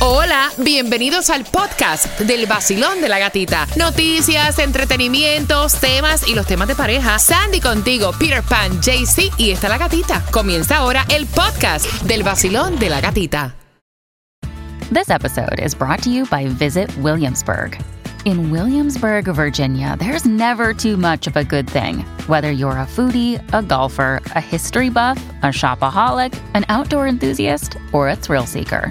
Hola, bienvenidos al podcast del vacilón de la gatita. Noticias, entretenimientos, temas y los temas de pareja. Sandy contigo, Peter Pan, JC y está la gatita. Comienza ahora el podcast del vacilón de la gatita. This episode is brought to you by Visit Williamsburg. In Williamsburg, Virginia, there's never too much of a good thing. Whether you're a foodie, a golfer, a history buff, a shopaholic, an outdoor enthusiast, or a thrill seeker,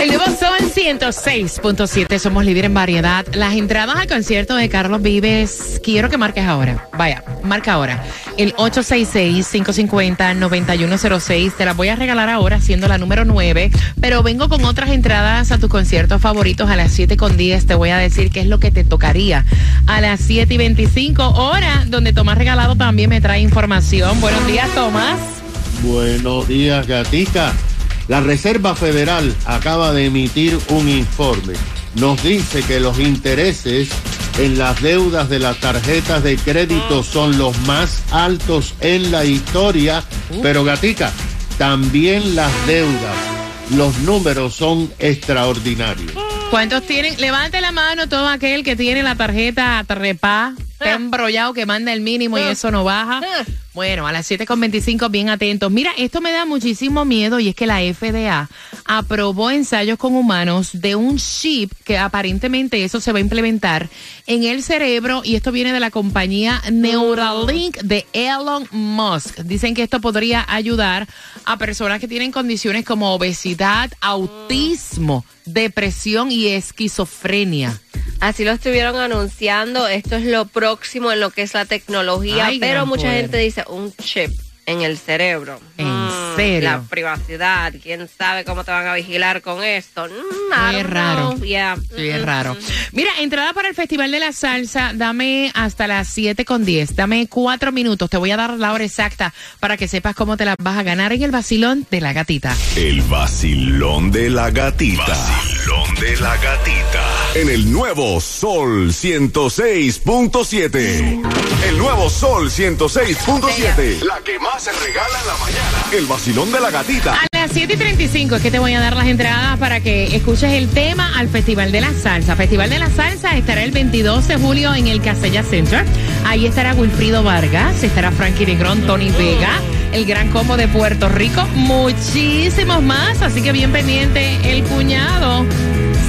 El nuevo Sol 106.7, somos líder en variedad. Las entradas al concierto de Carlos Vives, quiero que marques ahora. Vaya, marca ahora. El 866-550-9106. Te las voy a regalar ahora, siendo la número 9. Pero vengo con otras entradas a tus conciertos favoritos a las 7 con 10. Te voy a decir qué es lo que te tocaría a las 7 y 25 horas, donde Tomás Regalado también me trae información. Buenos días, Tomás. Buenos días, Gatica. La Reserva Federal acaba de emitir un informe. Nos dice que los intereses en las deudas de las tarjetas de crédito son los más altos en la historia. Pero Gatica, también las deudas, los números son extraordinarios. ¿Cuántos tienen? Levante la mano todo aquel que tiene la tarjeta trepa, está embrollado, que manda el mínimo y eso no baja. Bueno, a las 7.25, bien atentos. Mira, esto me da muchísimo miedo y es que la FDA aprobó ensayos con humanos de un chip que aparentemente eso se va a implementar en el cerebro y esto viene de la compañía Neuralink de Elon Musk. Dicen que esto podría ayudar a personas que tienen condiciones como obesidad, autismo, depresión y esquizofrenia. Así lo estuvieron anunciando. Esto es lo próximo en lo que es la tecnología, Ay, pero mucha poder. gente dice un chip en el cerebro. ¿En Mm, serio? La privacidad. ¿Quién sabe cómo te van a vigilar con esto? Mm, Sí, es raro. know. Yeah. Sí, es raro. Mira, entrada para el Festival de la Salsa, dame hasta las 7 con 10. Dame cuatro minutos. Te voy a dar la hora exacta para que sepas cómo te la vas a ganar en el vacilón de la gatita. El vacilón de la gatita. Vacilón de la gatita. En el nuevo Sol 106.7. El nuevo Sol 106.7. La que más se regala en la mañana. El vacilón de la gatita. A las 7 y 35 es que te voy a dar las entradas para que escuches el tema al Festival de la Salsa. Festival de la Salsa estará el 22 de julio en el Casella Center. Ahí estará Wilfrido Vargas, estará Frankie Negrón, Tony Vega, el Gran Combo de Puerto Rico, muchísimos más. Así que bien pendiente, el cuñado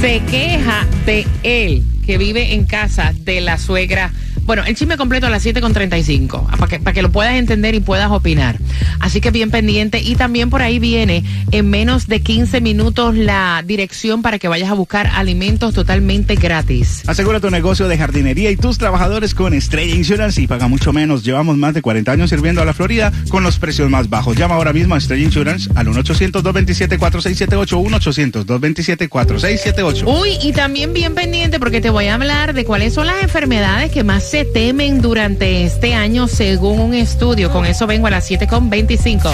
se queja de él, que vive en casa de la suegra. Bueno, el chisme completo a las 7.35, para que, para que lo puedas entender y puedas opinar. Así que bien pendiente. Y también por ahí viene en menos de 15 minutos la dirección para que vayas a buscar alimentos totalmente gratis. Asegura tu negocio de jardinería y tus trabajadores con Estrella Insurance y paga mucho menos. Llevamos más de 40 años sirviendo a la Florida con los precios más bajos. Llama ahora mismo a Estrella Insurance al 1-800-227-4678. 1-800-227-4678. Uy, y también bien pendiente porque te voy a hablar de cuáles son las enfermedades que más se temen durante este año según un estudio. Con eso vengo a las 7.25.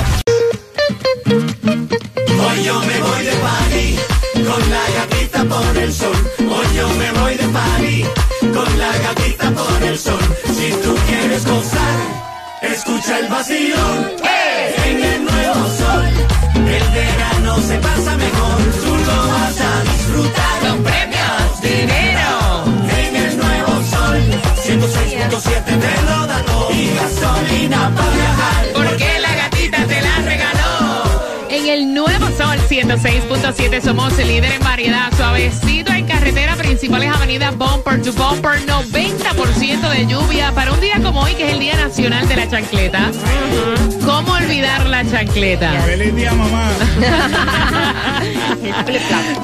Hoy yo me voy de party con la gatita por el sol. Hoy yo me voy de party con la gatita por el sol. Si tú quieres gozar, escucha el vacilón. En el nuevo sol, el verano se pasa mejor. Tú lo vas a disfrutar. Con premios, dinero. 106.7 te lo da todo. Y gasolina para viajar. Porque la gatita te la regaló. En el nuevo sol 106.7 somos el líder en variedad. Suavecito en carretera principales avenidas bumper to bumper. 90% de lluvia para un día hoy. que es el Día Nacional de la Chancleta. ¿Cómo olvidar la chancleta? Feliz día, mamá.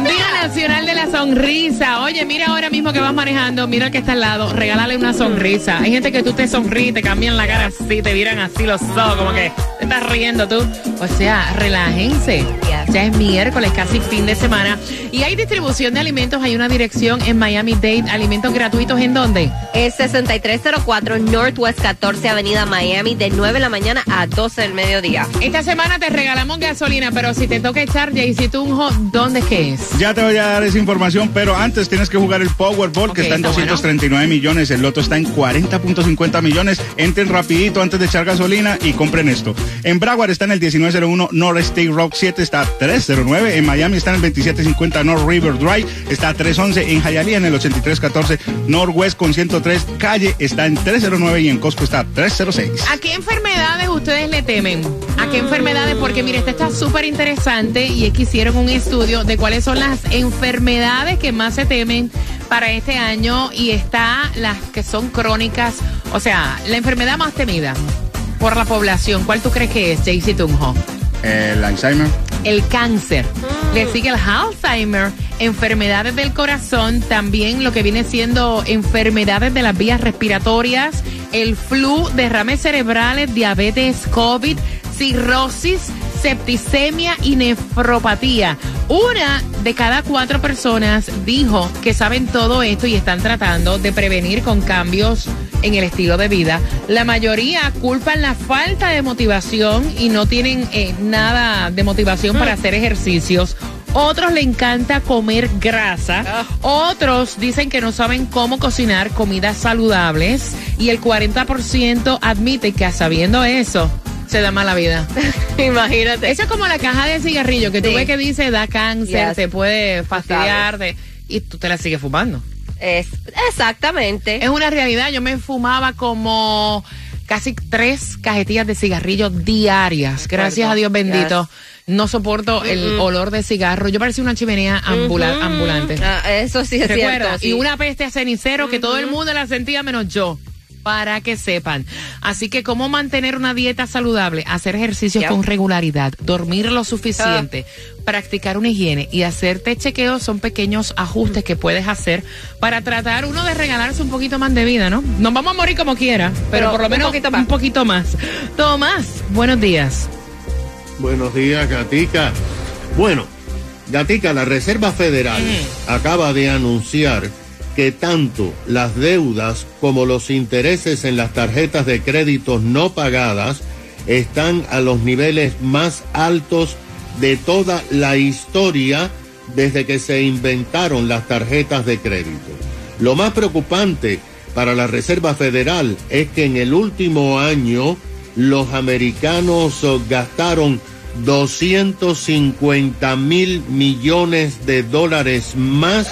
Día Nacional de la Sonrisa. Oye, mira ahora mismo que vas manejando, mira el que está al lado, regálale una sonrisa. Hay gente que tú te sonríes, te cambian la cara así, te miran así los ojos, como que te estás riendo tú. O sea, relájense. Ya es miércoles, casi fin de semana. Y hay distribución de alimentos, hay una dirección en Miami Dade, alimentos gratuitos, ¿en dónde? Es 6304 Northwest 14 Avenida Miami de 9 de la mañana a 12 del mediodía. Esta semana te regalamos gasolina, pero si te toca echar Jaycee Tunjo, ¿dónde es que es? Ya te voy a dar esa información, pero antes tienes que jugar el Powerball, que está en está bueno. 239 millones. El loto está en 40.50 millones. Entren rapidito antes de echar gasolina y compren esto. En Broward está en el 1901 North State Rock 7, está 309. En Miami está en el 2750 North River Drive, está 311. En Hialeah en el 8314 Northwest con 103 Calle está en 309 y en Costco está 306. ¿A qué enfermedades ustedes le temen? ¿A qué enfermedades? Porque mire, este está súper interesante y es que hicieron un estudio de cuáles son las enfermedades que más se temen para este año y está las que son crónicas. O sea, la enfermedad más temida por la población. ¿Cuál tú crees que es, Jaycee Tunjo? El Alzheimer. el cáncer, le sigue el Alzheimer, enfermedades del corazón, también lo que viene siendo enfermedades de las vías respiratorias, el flu, derrames cerebrales, diabetes, COVID, cirrosis, septicemia y nefropatía. Una de cada cuatro personas dijo que saben todo esto y están tratando de prevenir con cambios en el estilo de vida. La mayoría culpan la falta de motivación y no tienen eh, nada de motivación para hacer ejercicios. Otros le encanta comer grasa. Otros dicen que no saben cómo cocinar comidas saludables. Y el 40% admite que sabiendo eso, se da mala vida. Imagínate. Eso es como la caja de cigarrillo que tú Sí. ves que dice da cáncer, Yes. te puede fastidiar, de- y tú te la sigues fumando. Es, exactamente. Es una realidad. Yo me fumaba como casi tres cajetillas de cigarrillos diarias. Gracias a Dios bendito. No soporto el olor de cigarro. Yo parecía una chimenea ambula- ambulante. Ah, eso sí es ¿Recuerdas? cierto. sí. Y una peste a cenicero que todo el mundo la sentía menos yo. Para que sepan. Así que, ¿cómo mantener una dieta saludable? Hacer ejercicios con regularidad, dormir lo suficiente, practicar una higiene y hacerte chequeos son pequeños ajustes que puedes hacer para tratar uno de regalarse un poquito más de vida, ¿no? Nos vamos a morir como quiera, pero, Pero por lo un menos poquito más. un poquito más. Tomás, buenos días. Buenos días, Gatica. Bueno, Gatica, la Reserva Federal acaba de anunciar que tanto las deudas como los intereses en las tarjetas de créditos no pagadas están a los niveles más altos de toda la historia desde que se inventaron las tarjetas de crédito. Lo más preocupante para la Reserva Federal es que en el último año los americanos gastaron 250 mil millones de dólares más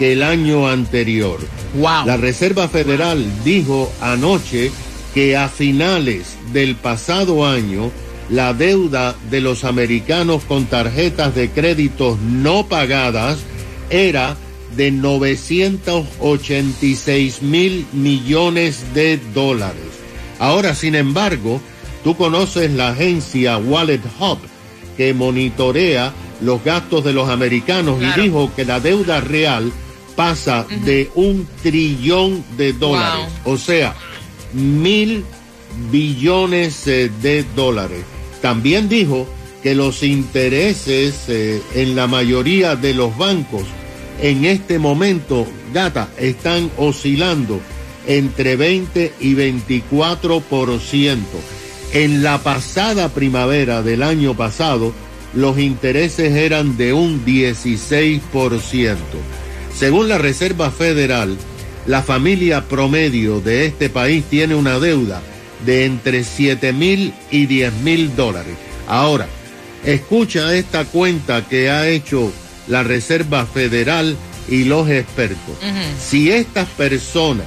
que el año anterior. Wow. La Reserva Federal dijo anoche que a finales del pasado año la deuda de los americanos con tarjetas de créditos no pagadas era de 986 mil millones de dólares. Ahora, sin embargo, tú conoces la agencia Wallet Hub que monitorea los gastos de los americanos Claro. y dijo que la deuda real pasa de un trillón de dólares, o sea, mil billones eh, de dólares. También dijo que los intereses eh, en la mayoría de los bancos en este momento, gata, están oscilando entre 20 y 24 por ciento. En la pasada primavera del año pasado, los intereses eran de un 16 por ciento. Según la Reserva Federal, la familia promedio de este país tiene una deuda de entre 7 mil y 10 mil dólares. Ahora, escucha esta cuenta que ha hecho la Reserva Federal y los expertos. Si estas personas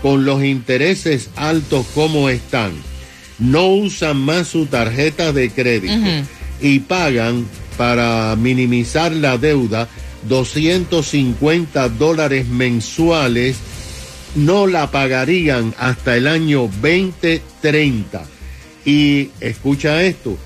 con los intereses altos como están no usan más su tarjeta de crédito y pagan para minimizar la deuda 250 dólares mensuales, no la pagarían hasta el año 2030. Y escucha esto,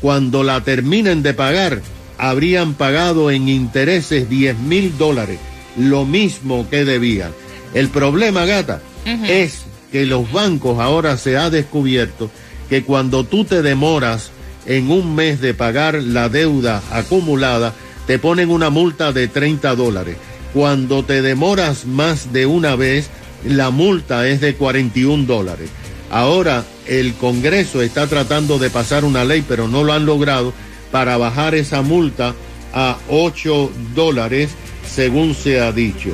cuando la terminen de pagar, habrían pagado en intereses 10 mil dólares, lo mismo que debían. El problema, gata, es que los bancos ahora se ha descubierto que cuando tú te demoras en un mes de pagar la deuda acumulada, te ponen una multa de 30 dólares. Cuando te demoras más de una vez, la multa es de 41 dólares. Ahora el Congreso está tratando de pasar una ley, pero no lo han logrado, para bajar esa multa a 8 dólares, según se ha dicho.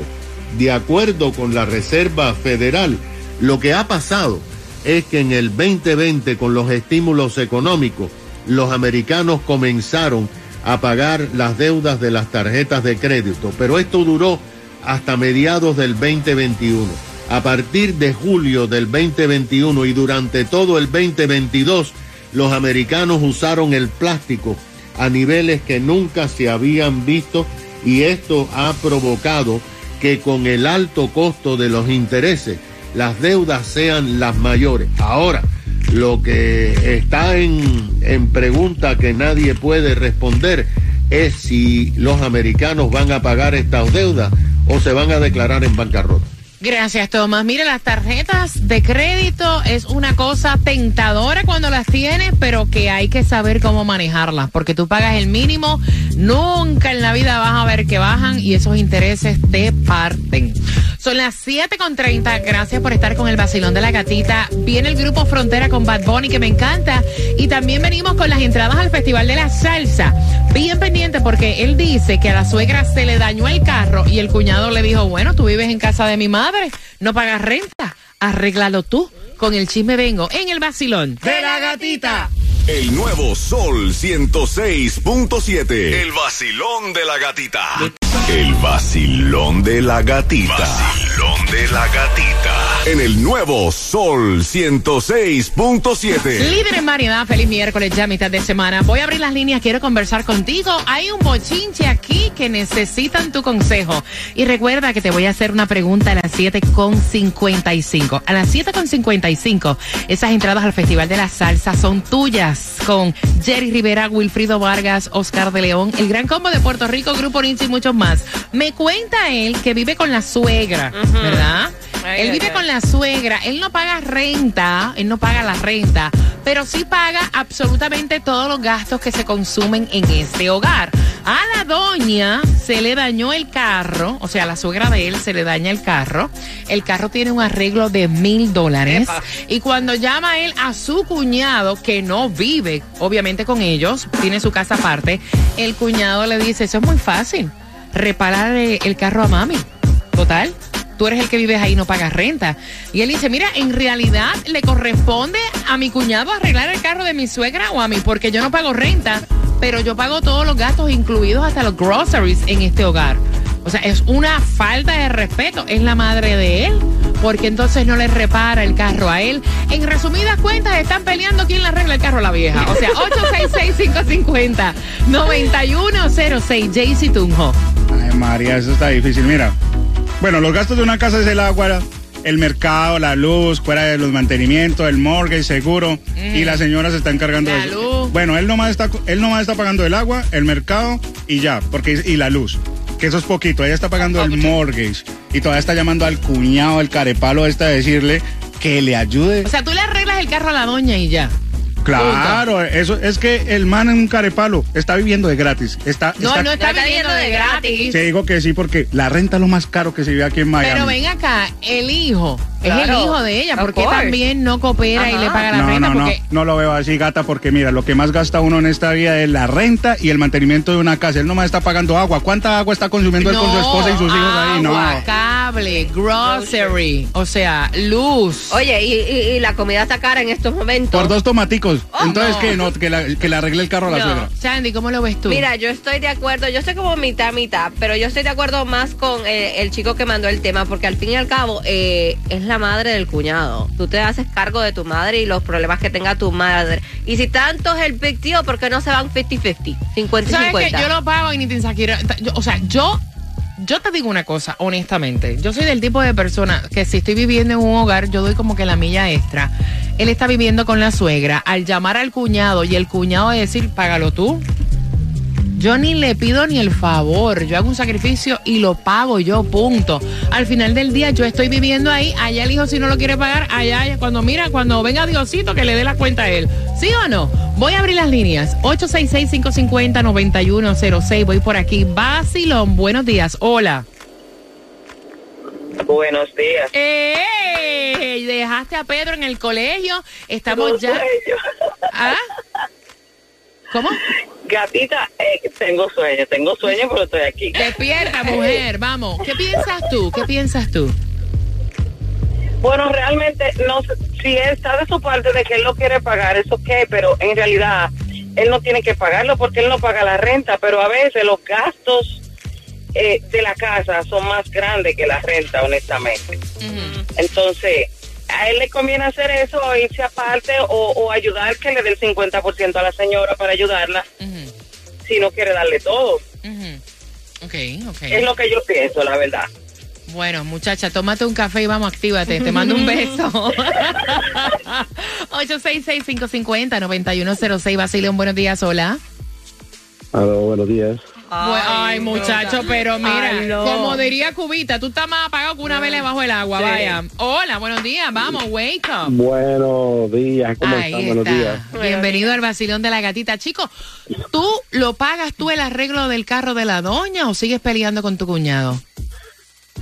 De acuerdo con la Reserva Federal, lo que ha pasado es que en el 2020, con los estímulos económicos, los americanos comenzaron a pagar las deudas de las tarjetas de crédito, pero esto duró hasta mediados del 2021. A partir de julio del 2021 y durante todo el 2022, los americanos usaron el plástico a niveles que nunca se habían visto y esto ha provocado que con el alto costo de los intereses las deudas sean las mayores. Ahora, lo que está en, en pregunta que nadie puede responder es si los americanos van a pagar estas deudas o se van a declarar en bancarrota. Gracias, Tomás. Mire, las tarjetas de crédito es una cosa tentadora cuando las tienes, pero que hay que saber cómo manejarlas, porque tú pagas el mínimo, nunca en la vida vas a ver que bajan y esos intereses te parten. Son las 7.30. Gracias por estar con el vacilón de la gatita. Viene el grupo Frontera con Bad Bunny, que me encanta. Y también venimos con las entradas al Festival de la Salsa. Bien pendiente porque él dice que a la suegra se le dañó el carro y el cuñado le dijo, bueno, tú vives en casa de mi madre, no pagas renta, arréglalo tú. Con el chisme vengo en el vacilón De la gatita. El nuevo Sol 106.7. El vacilón de la gatita. El vacilón de la gatita. Vacilón de la gatita. En el nuevo Sol 106.7. Líder en variedad, feliz miércoles, ya mitad de semana. Voy a abrir las líneas, quiero conversar contigo. Hay un bochinche aquí que necesitan tu consejo. Y recuerda que te voy a hacer una pregunta a las 7.55. A las 7.55, esas entradas al Festival de la Salsa son tuyas. Con Jerry Rivera, Wilfrido Vargas, Oscar de León, el Gran Combo de Puerto Rico, Grupo Ninja y muchos más. Me cuenta él que vive con la suegra, ¿verdad? Él vive con la suegra, él no paga renta, él no paga la renta, pero sí paga absolutamente todos los gastos que se consumen en este hogar. A la doña se le dañó el carro, o sea, a la suegra de él se le daña el carro. El carro tiene un arreglo de mil dólares. Y cuando llama él a su cuñado, que no vive, obviamente, con ellos, tiene su casa aparte, el cuñado le dice, eso es muy fácil, reparar el carro a mami. Total, tú eres el que vives ahí, no pagas renta. Y él dice, mira, en realidad le corresponde a mi cuñado arreglar el carro de mi suegra o a mí, porque yo no pago renta, pero yo pago todos los gastos, incluidos hasta los groceries en este hogar. O sea, es una falta de respeto. Es la madre de él, porque entonces no le repara el carro a él. En resumidas cuentas, están peleando quién le arregla el carro a la vieja. O sea, 866-550-9106. Jaycee Tunjo. Ay, María, eso está difícil. Mira, bueno, los gastos de una casa es el agua, el mercado, la luz, fuera de los mantenimientos, el mortgage, seguro, y la señora se está encargando La de eso. luz. Bueno, él nomás está, él nomás está pagando el agua, el mercado y ya, porque y la luz. Que eso es poquito, ella está pagando el mortgage y todavía está llamando al cuñado, el carepalo este a decirle que le ayude. O sea, tú le arreglas el carro a la doña y ya. Claro, eso es que el man en un carepalo está viviendo de gratis. Está, No, está- no está No está viviendo de gratis. Te digo que sí, porque la renta es lo más caro que se vive aquí en Miami. Pero ven acá, el hijo, es el hijo de ella, porque también no coopera y le paga la no, renta. no, no, porque no lo veo así, gata, porque mira, lo que más gasta uno en esta vida es la renta y el mantenimiento de una casa. Él nomás está pagando agua. ¿Cuánta agua está consumiendo él con su esposa y sus hijos ahí? No. agua, cable, grocery, o sea, luz. Oye, y, y- y la comida está cara en estos momentos. Por dos tomaticos. Oh, Entonces, no. que no, que, la- que le arregle el carro a la No. suegra. Sandy, ¿cómo lo ves tú? Mira, yo estoy de acuerdo, yo estoy como mitad, mitad, pero yo estoy de acuerdo más con eh, el chico que mandó el tema, porque al fin y al cabo eh, es la madre del cuñado. Tú te haces cargo de tu madre y los problemas que tenga tu madre. Y si tanto es el big tío, ¿por qué no se van 50-50? 50 ¿Sabes que 50. Yo lo pago y ni te yo- O sea, yo yo te digo una cosa, honestamente. Yo soy del tipo de persona que si estoy viviendo en un hogar, yo doy como que la milla extra. Él está viviendo con la suegra. Al llamar al cuñado y el cuñado decir, págalo tú. Yo ni le pido ni el favor. Yo hago un sacrificio y lo pago yo, punto. Al final del día yo estoy viviendo ahí. Allá el hijo si no lo quiere pagar, allá cuando mira, cuando venga Diosito que le dé la cuenta a él. ¿Sí o no? Voy a abrir las líneas. 866-550-9106. Voy por aquí. Basilón, buenos días. Hola. Buenos días. ¡Ey! Dejaste a Pedro en el colegio. Estamos No ya. sueño. ¿Ah? ¿Cómo? Gatita, eh, tengo sueño, tengo sueño, pero estoy aquí. Despierta, mujer. Vamos. ¿Qué piensas tú? ¿Qué piensas tú? Bueno, realmente, no si él está de su parte de que él lo quiere pagar, es ok, pero en realidad él no tiene que pagarlo porque él no paga la renta, pero a veces los gastos eh, de la casa son más grandes que la renta, honestamente. Entonces, a él le conviene hacer eso, o irse aparte o, o ayudar que le dé el 50% a la señora para ayudarla, si no quiere darle todo. Ok, ok. Es lo que yo pienso, la verdad. Bueno, muchacha, tómate un café y vamos, actívate. Te mando un beso. 866-550-9106. Basilio, buenos días. Hola. Aló, buenos días. Bu- Ay, muchacho, pero mira, como diría Cubita, tú estás más apagado que una vela bajo el agua, Sí. vaya. Hola, buenos días, vamos, wake up. Buenos días, ¿cómo Ahí están? Buenos días. Bienvenido al vacilón de la gatita. Chico, ¿tú lo pagas tú el arreglo del carro de la doña o sigues peleando con tu cuñado?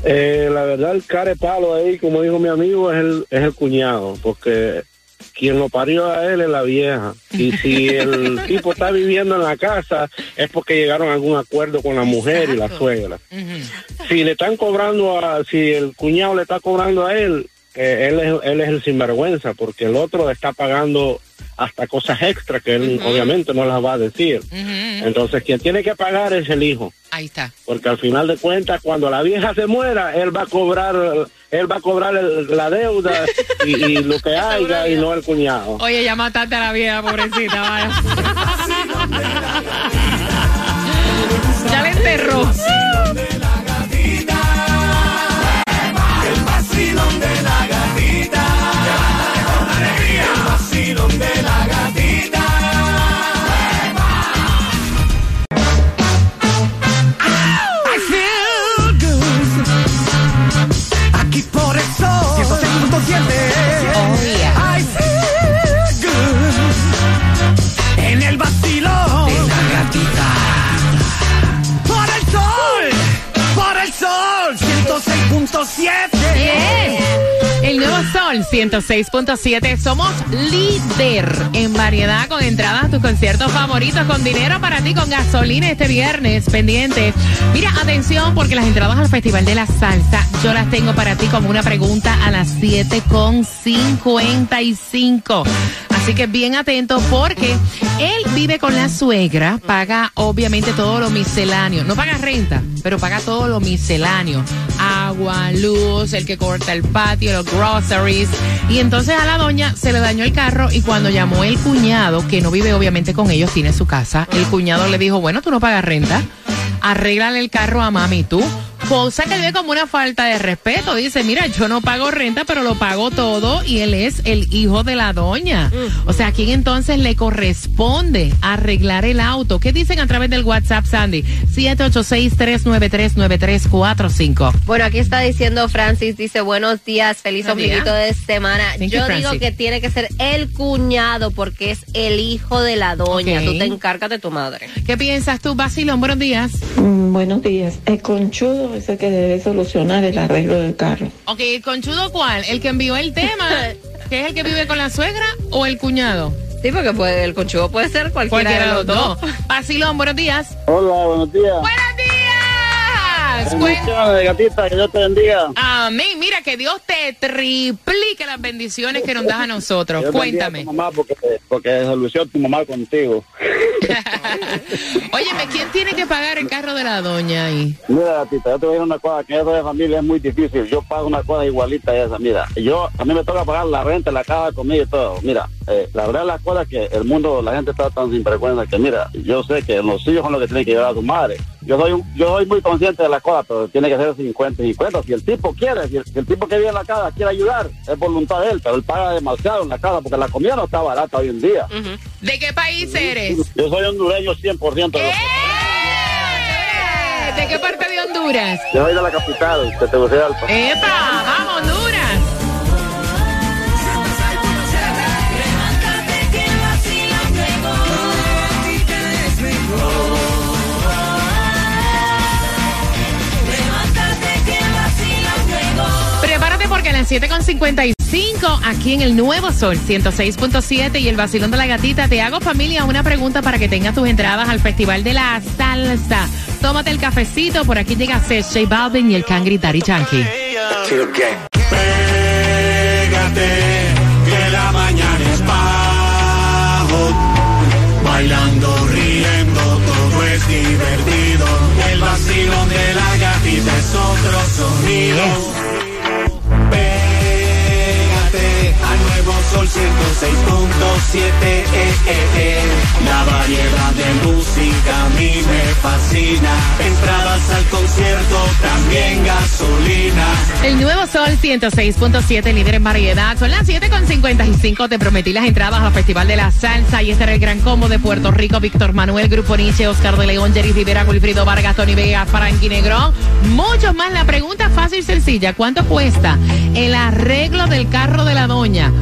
Eh, la verdad, el care palo ahí, como dijo mi amigo, es el, es el cuñado, porque quien lo parió a él es la vieja. Y si el tipo está viviendo en la casa, es porque llegaron a algún acuerdo con la mujer y la suegra. Si le están cobrando a, si el cuñado le está cobrando a él, eh, él, es, él es el sinvergüenza, porque el otro está pagando hasta cosas extra que él obviamente no las va a decir. Entonces, quien tiene que pagar es el hijo. Ahí está. porque al final de cuentas cuando la vieja se muera él va a cobrar él va a cobrar el- la deuda y, y lo que haya y no el cuñado Oye, ya mataste a la vieja, pobrecita, vaya. ya le enterró. 106.7. Bien. El nuevo Sol 106.7. Somos líder en variedad con entradas a tus conciertos favoritos, con dinero para ti, con gasolina este viernes pendiente. Mira, atención, porque las entradas al Festival de la Salsa yo las tengo para ti como una pregunta a las 7.55. Así que bien atento porque él vive con la suegra, paga obviamente todo lo misceláneo. No paga renta, pero paga todo lo misceláneo. Agua, luz, el que corta el patio, los groceries. Y entonces a la doña se le dañó el carro y cuando llamó el cuñado, que no vive obviamente con ellos, tiene su casa, el cuñado le dijo, bueno, tú no pagas renta, arréglale el carro a mami tú. Cosa que ve como una falta de respeto. Dice, mira, yo no pago renta, pero lo pago todo y él es el hijo de la doña. O sea, ¿a quién entonces le corresponde arreglar el auto? ¿Qué dicen a través del WhatsApp, Sandy? 786-393-9345. Bueno, aquí está diciendo Francis, dice buenos días, feliz ombliguito de semana. Thank you, Yo digo que tiene que ser el cuñado porque es el hijo de la doña. Tú te encargas de tu madre. ¿Qué piensas tú, Basilón? Buenos días. Mm, buenos días. El conchudo es el que debe solucionar el arreglo del carro. Ok, ¿el conchudo cuál? ¿El que envió el tema? ¿Que es el que vive con la suegra o el cuñado? Sí, porque puede, el conchudo puede ser cualquiera, Cualquiera de los dos. Basilón, buenos días. hola buenos días ¡Buenos días! Cuen- bendiciones gatita que Dios te bendiga Amén. Mira, que Dios te triplique las bendiciones que nos das a nosotros. A Cuéntame. tu mamá porque porque solucionó tu mamá contigo Óyeme, ¿quién tiene que pagar el carro de la doña ahí? Mira, gatita, yo te voy a decir una cosa, que eso de familia es muy difícil. Yo pago una cosa igualita a esa. Mira, yo, a mí me toca pagar la renta, la casa, comida y todo. Mira, eh, la verdad las cosas que el mundo, la gente está tan sinvergüenza que, mira, yo sé que los hijos son los que tienen que llevar a su madre. yo soy un- yo soy muy consciente de la cosa, pero tiene que ser 50 y 50. Si el tipo quiere, si el, si el tipo que vive en la casa quiere ayudar, es voluntad de él, pero él paga demasiado en la casa porque la comida no está barata hoy en día. ¿De qué país eres? Yo soy hondureño 100%. ¡Eh! ¿De qué parte de Honduras? Yo soy de la capital, de Tegucigalpa. ¡Epa! ¡Vamos, Honduras! A las 7.55 aquí en el Nuevo Sol 106.7 y el vacilón de la gatita te hago familia una pregunta para que tengas tus entradas al Festival de la Salsa. Tómate el cafecito, por aquí llega Seth, J Balvin y el Cangri Daddy Yankee. Pégate, que la mañana es bajo. Bailando, riendo, todo es divertido. El vacilón de la gatita es otro sonido. Sol 106.7. Eh, eh, eh. La variedad de música a mí me fascina. Entradas al concierto, también gasolina. El Nuevo Sol 106.7, líder en variedad. Son las 7.55. Te prometí las entradas al Festival de la Salsa. Y este era el gran combo de Puerto Rico. Víctor Manuel, Grupo Nietzsche, Oscar de León, Jerry Rivera, Wilfrido Vargas, Tony Vega, Frankie Negrón. Muchos más. La pregunta fácil y sencilla. ¿Cuánto cuesta el arreglo del carro de la doña?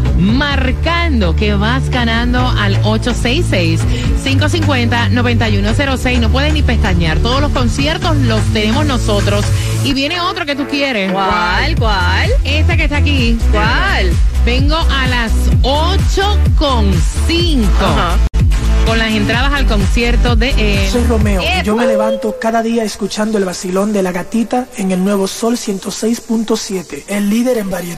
Marcando que vas ganando al 866-550-9106. No puedes ni pestañear. Todos los conciertos los tenemos nosotros. Y viene otro que tú quieres. ¿Cuál? ¿Cuál? Esta que está aquí. ¿Cuál? Vengo a las 8 con 5. Con las entradas al concierto de eh, él. Soy Romeo y yo me levanto cada día escuchando el vacilón de la gatita en el nuevo Sol 106.7, el líder en variedad.